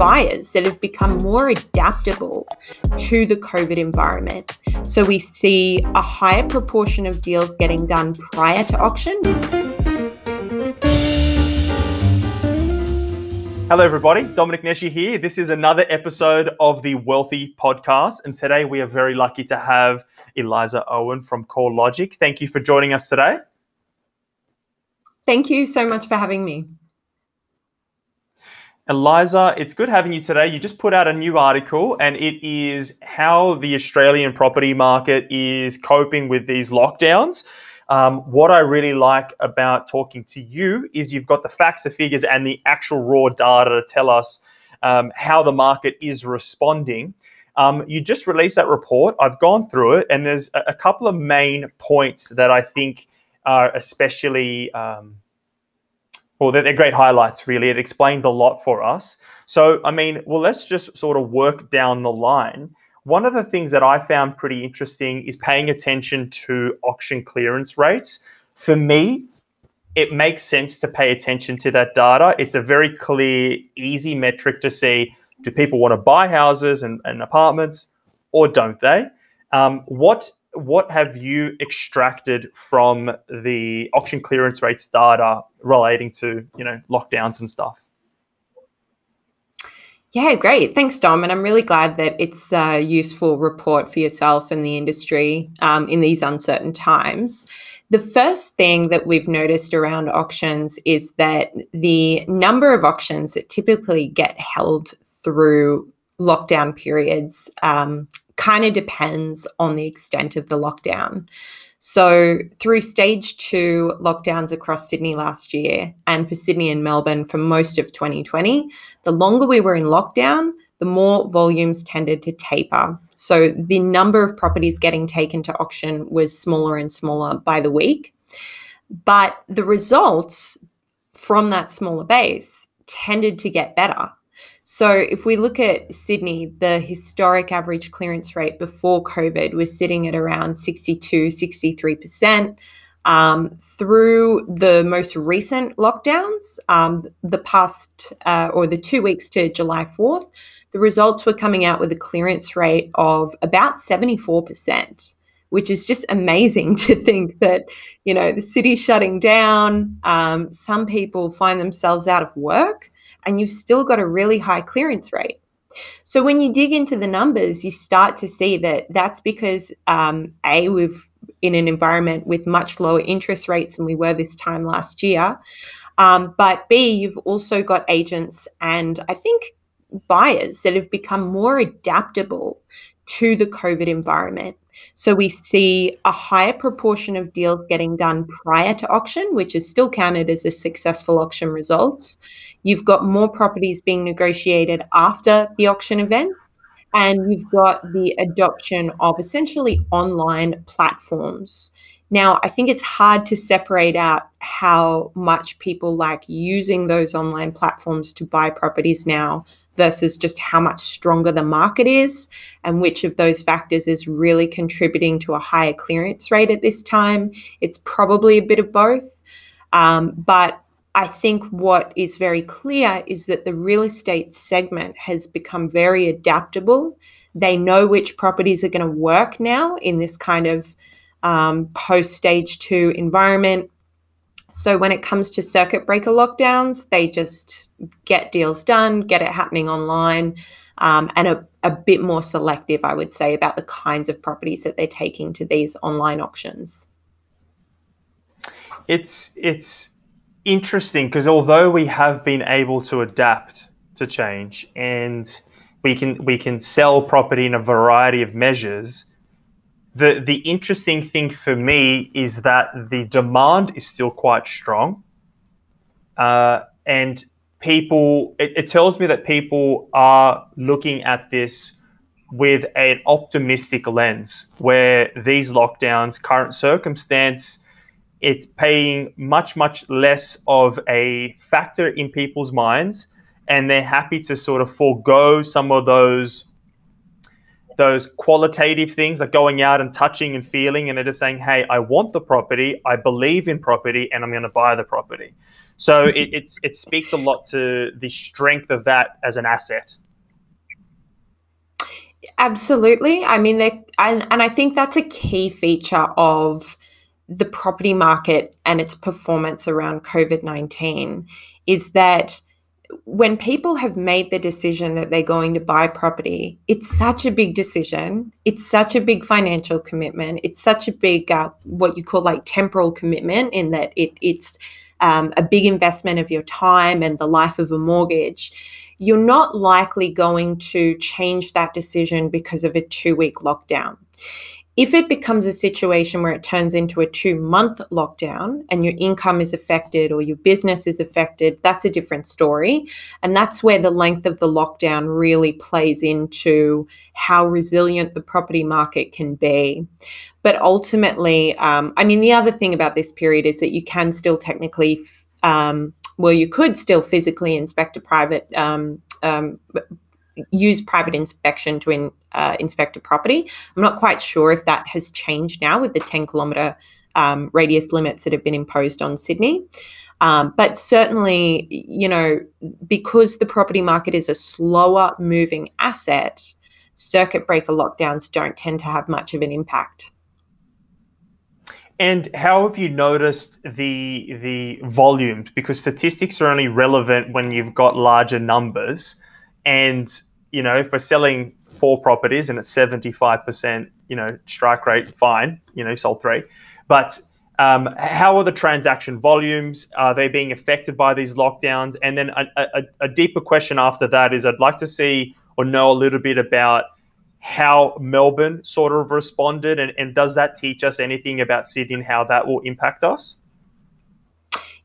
buyers that have become more adaptable to the COVID environment. So we see a higher proportion of deals getting done prior to auction. Hello, everybody. Dominic Neshi here. This is another episode of the Wealthy Podcast. And today we are very lucky to have Eliza Owen from CoreLogic. Thank you for joining us today. Thank you so much for having me. Eliza, it's good having you today. You just put out a new article, and it is how the Australian property market is coping with these lockdowns. Um, what I really like about talking to you is you've got the facts, the figures, and the actual raw data to tell us um, how the market is responding. Um, you just released that report. I've gone through it, and there's a, couple of main points that I think are especially um, well, they're, they're great highlights, really. It explains a lot for us. So, I mean, well, let's just sort of work down the line. One of the things that I found pretty interesting is paying attention to auction clearance rates. For me, it makes sense to pay attention to that data. It's a very clear, easy metric to see do people want to buy houses and, and apartments or don't they? Um, what what have you extracted from the auction clearance rates data relating to you know lockdowns and stuff? Yeah, great. Thanks, Dom. And I'm really glad that it's a useful report for yourself and the industry um, in these uncertain times. The first thing that we've noticed around auctions is that the number of auctions that typically get held through lockdown periods um, kind of depends on the extent of the lockdown. So, through stage two lockdowns across Sydney last year, and for Sydney and Melbourne for most of 2020, the longer we were in lockdown, the more volumes tended to taper. So, the number of properties getting taken to auction was smaller and smaller by the week. But the results from that smaller base tended to get better. So, if we look at Sydney, the historic average clearance rate before COVID was sitting at around 62, 63%. Um, through the most recent lockdowns, um, the past uh, or the two weeks to July 4th, the results were coming out with a clearance rate of about 74%, which is just amazing to think that, you know, the city's shutting down. Um, some people find themselves out of work and you've still got a really high clearance rate. So when you dig into the numbers, you start to see that that's because um, a we've in an environment with much lower interest rates than we were this time last year, um, but b you've also got agents and I think buyers that have become more adaptable to the COVID environment. So we see a higher proportion of deals getting done prior to auction, which is still counted as a successful auction result. You've got more properties being negotiated after the auction event. And you've got the adoption of essentially online platforms. Now, I think it's hard to separate out how much people like using those online platforms to buy properties now versus just how much stronger the market is and which of those factors is really contributing to a higher clearance rate at this time. It's probably a bit of both. Um, but I think what is very clear is that the real estate segment has become very adaptable. They know which properties are going to work now in this kind of um, post stage two environment. So when it comes to circuit breaker lockdowns, they just get deals done, get it happening online, um, and a, a bit more selective, I would say, about the kinds of properties that they're taking to these online auctions. It's it's interesting because although we have been able to adapt to change and we can we can sell property in a variety of measures, the the interesting thing for me is that the demand is still quite strong, uh, and people it, it tells me that people are looking at this with an optimistic lens, where these lockdowns, current circumstance, it's paying much much less of a factor in people's minds, and they're happy to sort of forego some of those those qualitative things like going out and touching and feeling and they're just saying hey i want the property i believe in property and i'm going to buy the property So mm-hmm. it, it, it speaks a lot to the strength of that as an asset. Absolutely. I mean, and, and I think that's a key feature of the property market and its performance around COVID 19 is that when people have made the decision that they're going to buy property, it's such a big decision. It's such a big financial commitment. It's such a big, uh, what you call like temporal commitment, in that it, it's um, a big investment of your time and the life of a mortgage. You're not likely going to change that decision because of a two week lockdown. If it becomes a situation where it turns into a two month lockdown and your income is affected or your business is affected, that's a different story. And that's where the length of the lockdown really plays into how resilient the property market can be. But ultimately, um, I mean, the other thing about this period is that you can still technically. Um, well, you could still physically inspect a private um, um use private inspection to in, uh, inspect a property. I'm not quite sure if that has changed now with the 10 kilometre um, radius limits that have been imposed on Sydney. Um, but certainly, you know, because the property market is a slower moving asset, circuit breaker lockdowns don't tend to have much of an impact. And how have you noticed the the volumes? Because statistics are only relevant when you've got larger numbers. And you know, if we're selling four properties and it's 75%, you know, strike rate, fine, you know, sold three. But um, how are the transaction volumes? Are they being affected by these lockdowns? And then a, a, a, deeper question after that is I'd like to see or know a little bit about how Melbourne sort of responded. And, and does that teach us anything about Sydney and how that will impact us?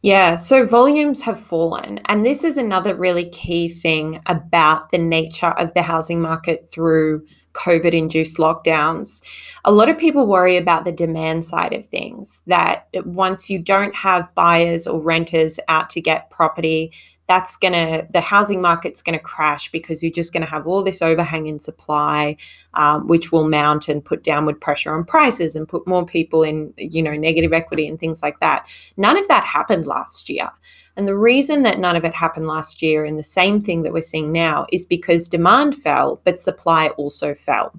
Yeah, so volumes have fallen. And this is another really key thing about the nature of the housing market through COVID induced lockdowns. A lot of people worry about the demand side of things, that once you don't have buyers or renters out to get property, that's going to the housing market's going to crash because you're just going to have all this overhang in supply um, which will mount and put downward pressure on prices and put more people in you know negative equity and things like that. None of that happened last year. And the reason that none of it happened last year and the same thing that we're seeing now is because demand fell but supply also fell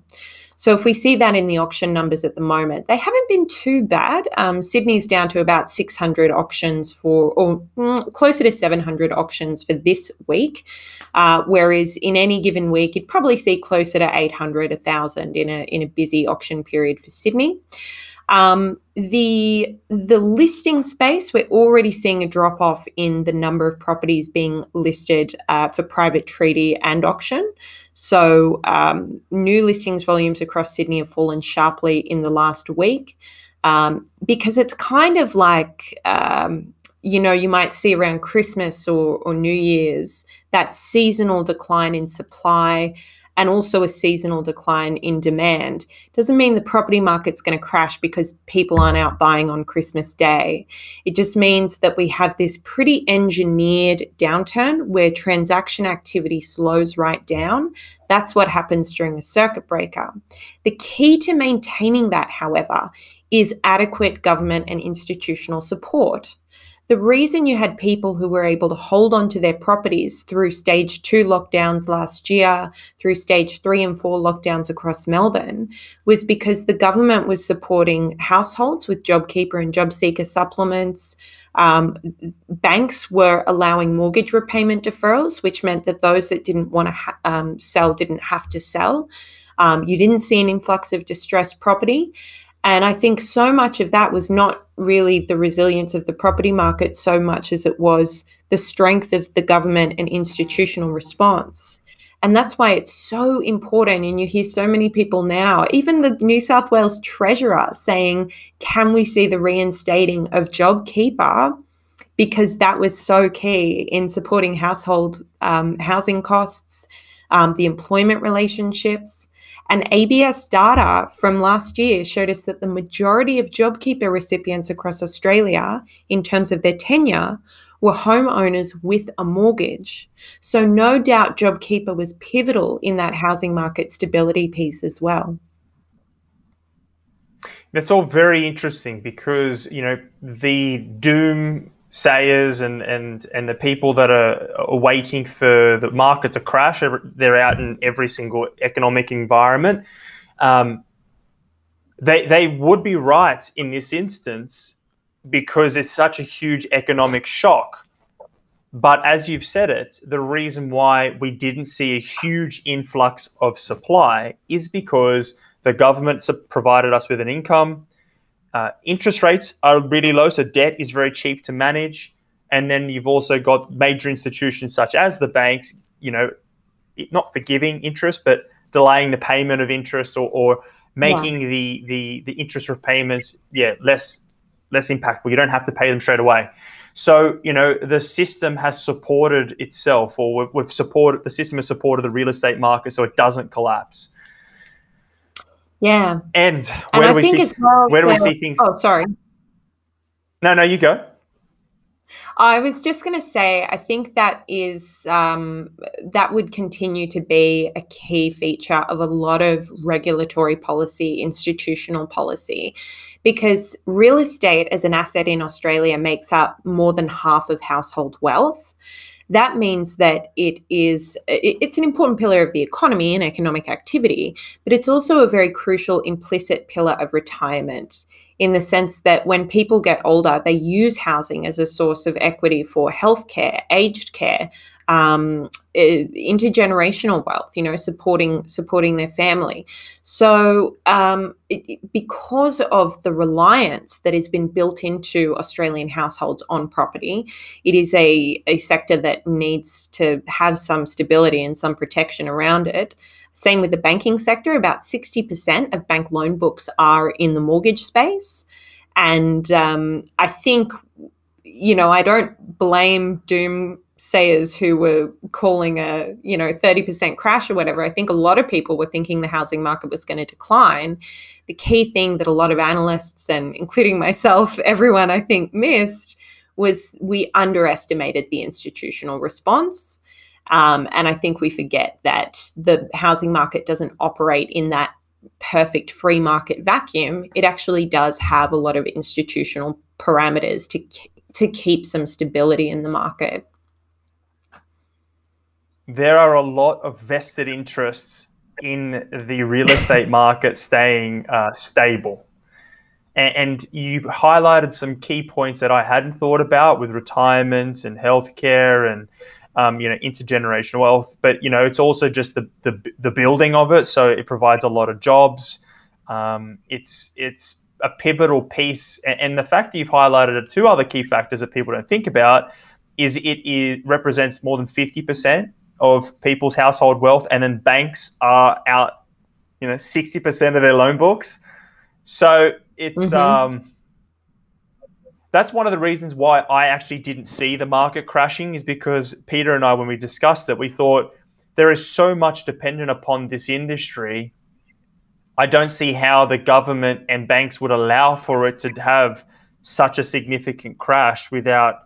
so if we see that in the auction numbers at the moment, they haven't been too bad. Um, Sydney's down to about 600 auctions for, or mm, closer to 700 auctions for this week. Uh, whereas in any given week, you'd probably see closer to 800, 1,000 in a in a busy auction period for Sydney. Um, the the listing space, we're already seeing a drop off in the number of properties being listed uh, for private treaty and auction. So um, new listings volumes across Sydney have fallen sharply in the last week um, because it's kind of like um, you know you might see around Christmas or, or New Year's that seasonal decline in supply and also a seasonal decline in demand doesn't mean the property market's going to crash because people aren't out buying on Christmas Day. It just means that we have this pretty engineered downturn where transaction activity slows right down. That's what happens during a circuit breaker. The key to maintaining that, however, is adequate government and institutional support. The reason you had people who were able to hold on to their properties through stage two lockdowns last year, through stage three and four lockdowns across Melbourne, was because the government was supporting households with JobKeeper and JobSeeker supplements. Um, banks were allowing mortgage repayment deferrals, which meant that those that didn't want to ha- um, sell didn't have to sell. Um, you didn't see an influx of distressed property. And I think so much of that was not really the resilience of the property market so much as it was the strength of the government and institutional response. And that's why it's so important. And you hear so many people now, even the New South Wales Treasurer, saying, Can we see the reinstating of JobKeeper? Because that was so key in supporting household um, housing costs, um, the employment relationships. And ABS data from last year showed us that the majority of JobKeeper recipients across Australia, in terms of their tenure, were homeowners with a mortgage. So, no doubt JobKeeper was pivotal in that housing market stability piece as well. That's all very interesting because, you know, the doom sayers and, and, and the people that are, are waiting for the market to crash, they're out in every single economic environment. Um, they, they would be right in this instance because it's such a huge economic shock. But as you've said it, the reason why we didn't see a huge influx of supply is because the government provided us with an income uh, interest rates are really low, so debt is very cheap to manage. And then you've also got major institutions such as the banks, you know, not forgiving interest, but delaying the payment of interest or, or making wow. the, the the interest repayments, yeah, less less impactful. You don't have to pay them straight away. So you know the system has supported itself, or we've, we've supported the system has supported the real estate market, so it doesn't collapse. Yeah. And where and do we see well where do we see things? Oh, sorry. No, no, you go. I was just going to say, I think that is um, that would continue to be a key feature of a lot of regulatory policy, institutional policy, because real estate as an asset in Australia makes up more than half of household wealth that means that it is it's an important pillar of the economy and economic activity but it's also a very crucial implicit pillar of retirement in the sense that when people get older they use housing as a source of equity for healthcare aged care um, intergenerational wealth, you know, supporting supporting their family. So, um, it, because of the reliance that has been built into Australian households on property, it is a, a sector that needs to have some stability and some protection around it. Same with the banking sector. About 60% of bank loan books are in the mortgage space. And um, I think, you know, I don't blame doom sayers who were calling a you know 30% crash or whatever i think a lot of people were thinking the housing market was going to decline. The key thing that a lot of analysts and including myself everyone i think missed was we underestimated the institutional response. Um, and i think we forget that the housing market doesn't operate in that perfect free market vacuum. It actually does have a lot of institutional parameters to to keep some stability in the market there are a lot of vested interests in the real estate market staying uh, stable. And, and, you highlighted some key points that I hadn't thought about with retirement and healthcare and um, you know intergenerational wealth. But you know it's also just the, the, the building of it, so it provides a lot of jobs. Um, it's it's a pivotal piece, and, and the fact that you've highlighted two other key factors that people don't think about is it, it represents more than fifty percent of people's household wealth, and then banks are out, you know, sixty percent of their loan books. So it's mm-hmm. um, that's one of the reasons why I actually didn't see the market crashing is because Peter and I, when we discussed it, we thought there is so much dependent upon this industry. I don't see how the government and banks would allow for it to have such a significant crash without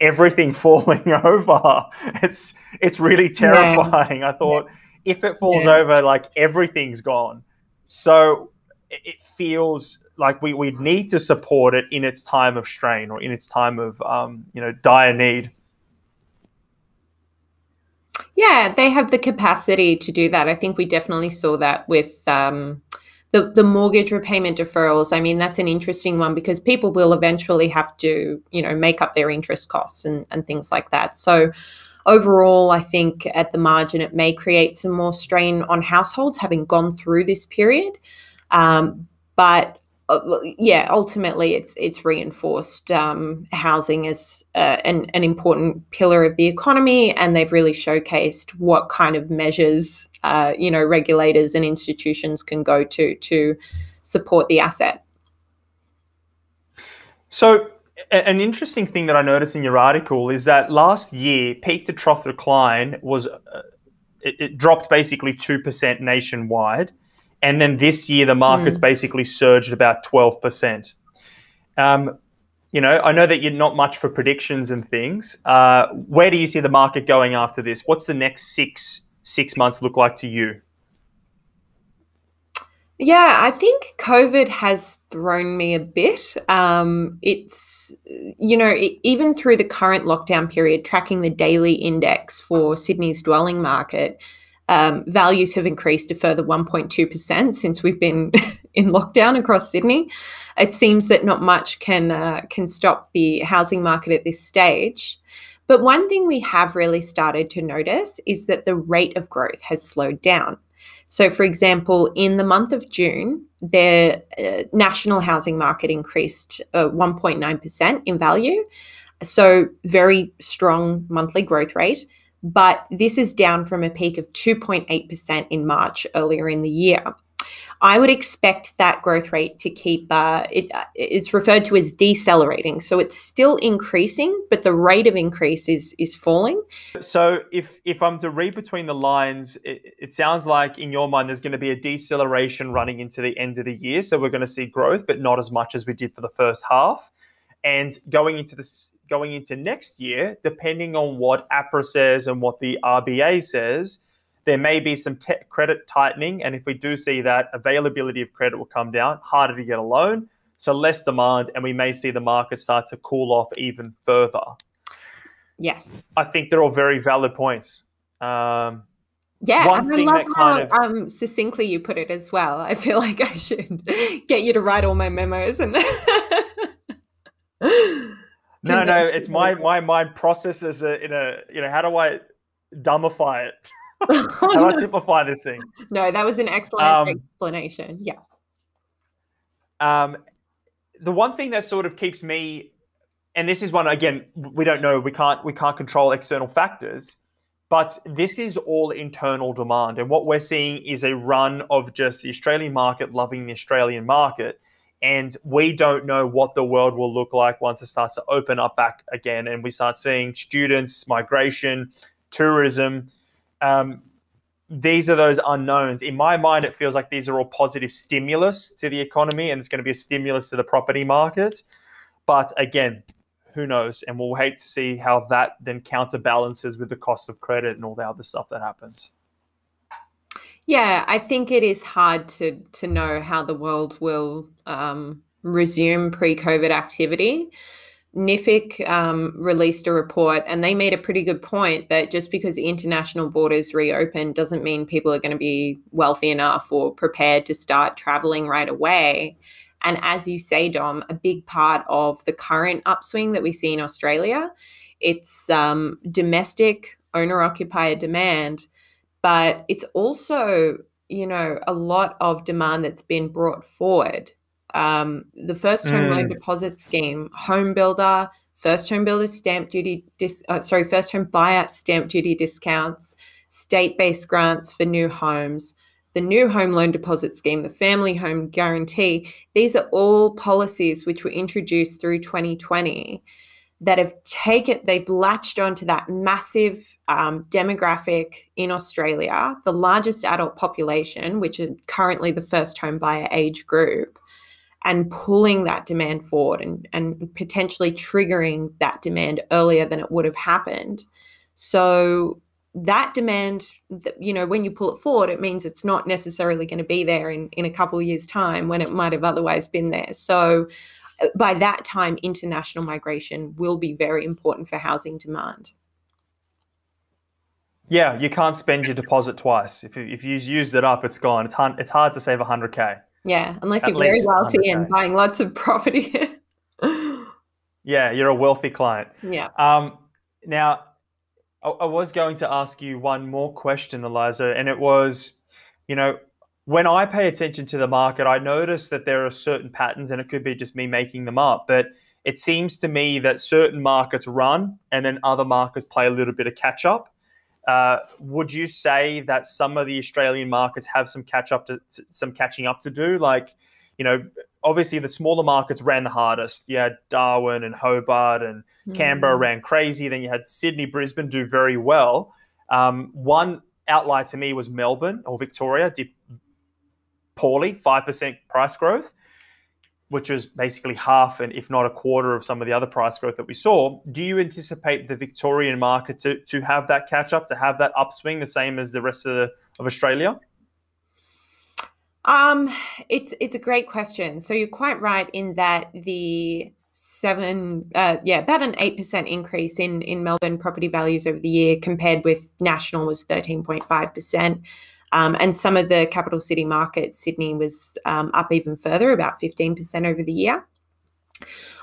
everything falling over. It's it's really terrifying. Yeah. I thought yeah. if it falls yeah. over, like everything's gone. So it feels like we, we need to support it in its time of strain or in its time of um, you know dire need. Yeah, they have the capacity to do that. I think we definitely saw that with um, the, the mortgage repayment deferrals, I mean, that's an interesting one because people will eventually have to, you know, make up their interest costs and, and things like that. So overall, I think at the margin, it may create some more strain on households having gone through this period. Um, but uh, yeah, ultimately, it's it's reinforced um, housing as uh, an an important pillar of the economy, and they've really showcased what kind of measures uh, you know regulators and institutions can go to to support the asset. So, an interesting thing that I noticed in your article is that last year, peak to trough decline was uh, it, it dropped basically two percent nationwide and then this year, the market's mm. basically surged about 12%. Um, you know, I know that you're not much for predictions and things. Uh, where do you see the market going after this? What's the next six six months look like to you? Yeah, I think COVID has thrown me a bit. Um, it's, you know, even through the current lockdown period, tracking the daily index for Sydney's dwelling market, um, values have increased a further 1.2% since we've been in lockdown across Sydney. It seems that not much can uh, can stop the housing market at this stage. But one thing we have really started to notice is that the rate of growth has slowed down. So, for example, in the month of June, the uh, national housing market increased uh, 1.9% in value. So, very strong monthly growth rate. But this is down from a peak of 2.8% in March earlier in the year. I would expect that growth rate to keep, uh, it, uh, it's referred to as decelerating. So it's still increasing, but the rate of increase is, is falling. So if, if I'm to read between the lines, it, it sounds like in your mind there's going to be a deceleration running into the end of the year. So we're going to see growth, but not as much as we did for the first half. And going into this, going into next year, depending on what APRA says and what the RBA says, there may be some te- credit tightening. And if we do see that, availability of credit will come down, harder to get a loan. So less demand, and we may see the market start to cool off even further. Yes. I think they're all very valid points. Um, yeah, one and I love how of, um, succinctly you put it as well. I feel like I should get you to write all my memos and. no, no, it's my my mind processes it in a you know how do I dumbify it? How do I simplify this thing? No, that was an excellent um, explanation. Yeah. Um, the one thing that sort of keeps me, and this is one again, we don't know, we can't we can't control external factors, but this is all internal demand, and what we're seeing is a run of just the Australian market loving the Australian market. And we don't know what the world will look like once it starts to open up back again. And we start seeing students, migration, tourism, um, these are those unknowns. In my mind, it feels like these are all positive stimulus to the economy and it's going to be a stimulus to the property market. But again, who knows? And we'll hate to see how that then counterbalances with the cost of credit and all the other stuff that happens. Yeah, I think it is hard to to know how the world will um, resume pre-COVID activity. NIFIC um, released a report and they made a pretty good point that just because international borders reopen doesn't mean people are going to be wealthy enough or prepared to start traveling right away. And as you say, Dom, a big part of the current upswing that we see in Australia, it's um, domestic owner occupier demand, but it's also, you know, a lot of demand that's been brought forward um, the first home mm. loan deposit scheme, home builder, first home builder stamp duty, dis- uh, sorry, first home buyout stamp duty discounts, state based grants for new homes, the new home loan deposit scheme, the family home guarantee. These are all policies which were introduced through 2020 that have taken, they've latched onto that massive um, demographic in Australia, the largest adult population, which is currently the first home buyer age group and pulling that demand forward and, and potentially triggering that demand earlier than it would have happened. So that demand, you know, when you pull it forward, it means it's not necessarily going to be there in, in a couple of years' time when it might have otherwise been there. So by that time, international migration will be very important for housing demand. Yeah, you can't spend your deposit twice. If you, if you used it up, it's gone. It's hard, it's hard to save 100K. Yeah, unless you're very wealthy and buying lots of property. yeah, you're a wealthy client. Yeah. Um, now, I, I was going to ask you one more question, Eliza, and it was, you know, when I pay attention to the market, I notice that there are certain patterns, and it could be just me making them up, but it seems to me that certain markets run and then other markets play a little bit of catch up. Uh, would you say that some of the Australian markets have some catch up to, to, some catching up to do? Like, you know, obviously the smaller markets ran the hardest. You had Darwin and Hobart and mm. Canberra ran crazy. Then you had Sydney, Brisbane do very well. Um, one outlier to me was Melbourne or Victoria did poorly, five percent price growth which was basically half and if not a quarter of some of the other price growth that we saw. Do you anticipate the Victorian market to, to have that catch up, to have that upswing the same as the rest of, the, of Australia? Um, it's it's a great question. So you're quite right in that the seven, uh, yeah, about an eight percent increase in in Melbourne property values over the year, compared with national was thirteen point five percent. Um, and some of the capital city markets, Sydney was um, up even further, about 15% over the year.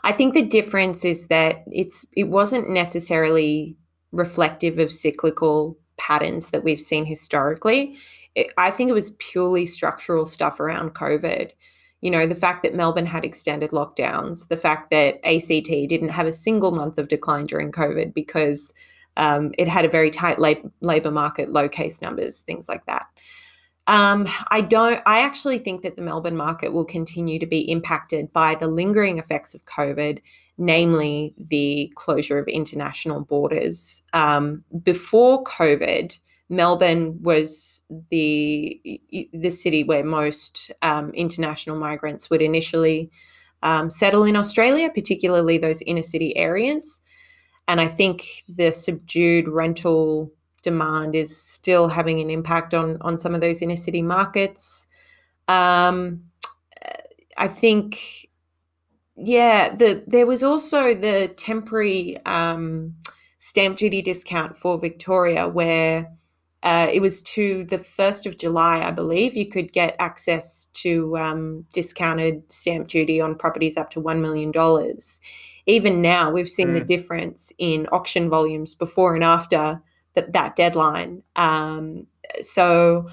I think the difference is that it's it wasn't necessarily reflective of cyclical patterns that we've seen historically. It, I think it was purely structural stuff around COVID. You know, the fact that Melbourne had extended lockdowns, the fact that ACT didn't have a single month of decline during COVID because um, it had a very tight lab- labor market, low case numbers, things like that. Um, I don't. I actually think that the Melbourne market will continue to be impacted by the lingering effects of COVID, namely the closure of international borders. Um, before COVID, Melbourne was the the city where most um, international migrants would initially um, settle in Australia, particularly those inner city areas. And I think the subdued rental demand is still having an impact on on some of those inner city markets. Um, I think, yeah, the there was also the temporary um, stamp duty discount for Victoria, where uh, it was to the first of July, I believe. You could get access to um, discounted stamp duty on properties up to one million dollars even now we've seen mm. the difference in auction volumes before and after that, that deadline. Um, so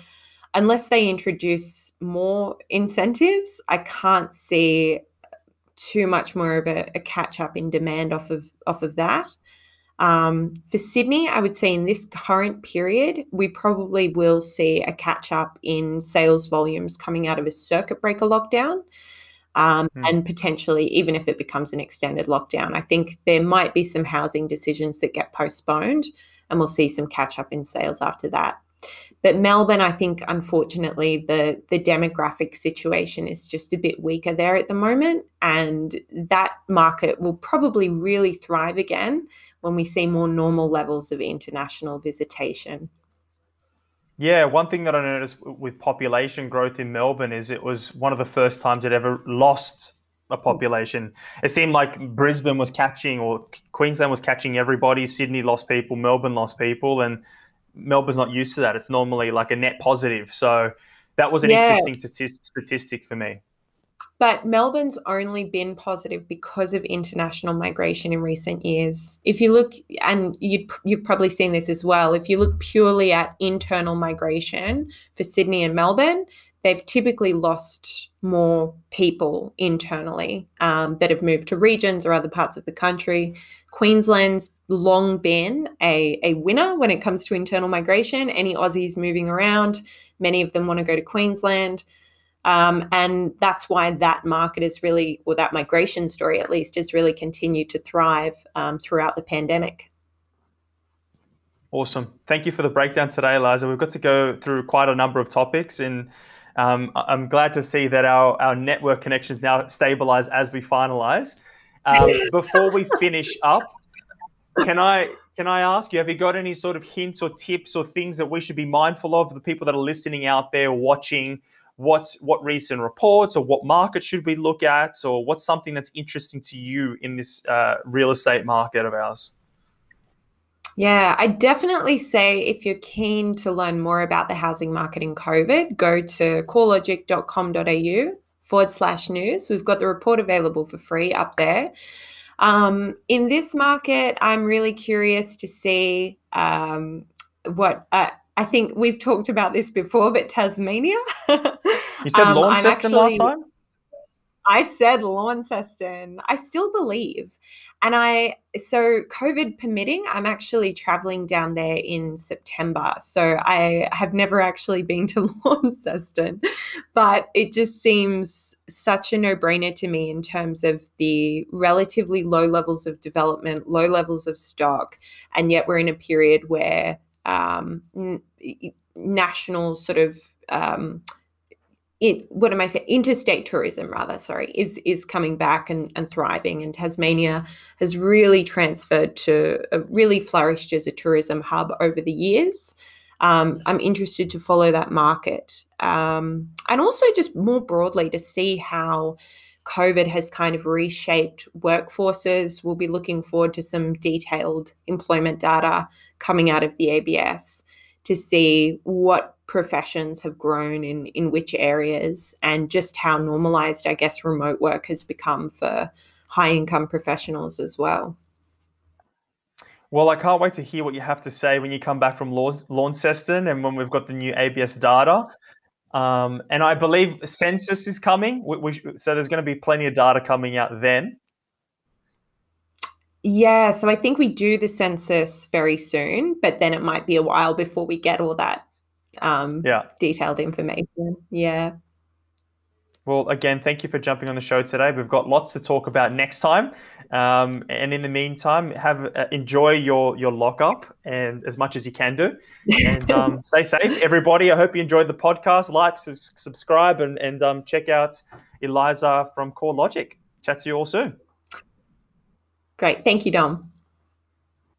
unless they introduce more incentives, I can't see too much more of a, a catch up in demand off of off of that. Um, for Sydney, I would say in this current period, we probably will see a catch up in sales volumes coming out of a circuit breaker lockdown um, mm. and potentially even if it becomes an extended lockdown. I think there might be some housing decisions that get postponed and we'll see some catch up in sales after that. But Melbourne, I think, unfortunately, the the demographic situation is just a bit weaker there at the moment, and that market will probably really thrive again when we see more normal levels of international visitation. Yeah, one thing that I noticed with population growth in Melbourne is it was one of the first times it ever lost a hmm. population. It seemed like Brisbane was catching or Queensland was catching everybody. Sydney lost people, Melbourne lost people, and Melbourne's not used to that. It's normally like a net positive. So that was an yeah. interesting statistic for me. But Melbourne's only been positive because of international migration in recent years. If you look, and you you've probably seen this as well, if you look purely at internal migration for Sydney and Melbourne, they've typically lost more people internally um, that have moved to regions or other parts of the country. Queensland's long been a, a winner when it comes to internal migration. Any Aussies moving around, many of them want to go to Queensland. Um, and that's why that market is really, or that migration story at least, has really continued to thrive um, throughout the pandemic. Awesome. Thank you for the breakdown today, Liza. We've got to go through quite a number of topics, and um, I'm glad to see that our, our network connections now stabilize as we finalize. Um, before we finish up, can I can I ask you, have you got any sort of hints or tips or things that we should be mindful of, the people that are listening out there, watching, what what recent reports or what market should we look at or what's something that's interesting to you in this uh, real estate market of ours yeah, I definitely say if you're keen to learn more about the housing market in COVID, go to corelogic.com.au forward slash news. We've got the report available for free up there. Um, in this market, I'm really curious to see um, what uh, I think we've talked about this before, but Tasmania. you said um, Launceston last time? I said Launceston. I still believe. And I, so COVID permitting, I'm actually traveling down there in September. So I have never actually been to Launceston, but it just seems such a no brainer to me in terms of the relatively low levels of development, low levels of stock. And yet we're in a period where um, n- national sort of um, it, what am I saying? Interstate tourism, rather, sorry, is is coming back and, and thriving. And Tasmania has really transferred to, uh, really flourished as a tourism hub over the years. Um, I'm interested to follow that market. um, and also just more broadly to see how COVID has kind of reshaped workforces. We'll be looking forward to some detailed employment data coming out of the ABS to see what professions have grown in in which areas and just how normalized I guess remote work has become for high income professionals as well. Well, I can't wait to hear what you have to say when you come back from Launceston and when we've got the new ABS data. Um, and I believe census is coming, we, we, so there's going to be plenty of data coming out then. Yeah, so I think we do the census very soon, but then it might be a while before we get all that um, yeah. detailed information. Yeah. Well, again, thank you for jumping on the show today. We've got lots to talk about next time, um, and in the meantime, have uh, enjoy your your lockup and as much as you can do, and um, stay safe, everybody. I hope you enjoyed the podcast. Like, subscribe, and and um, check out Eliza from CoreLogic. Chat to you all soon. Great. Thank you, Dom.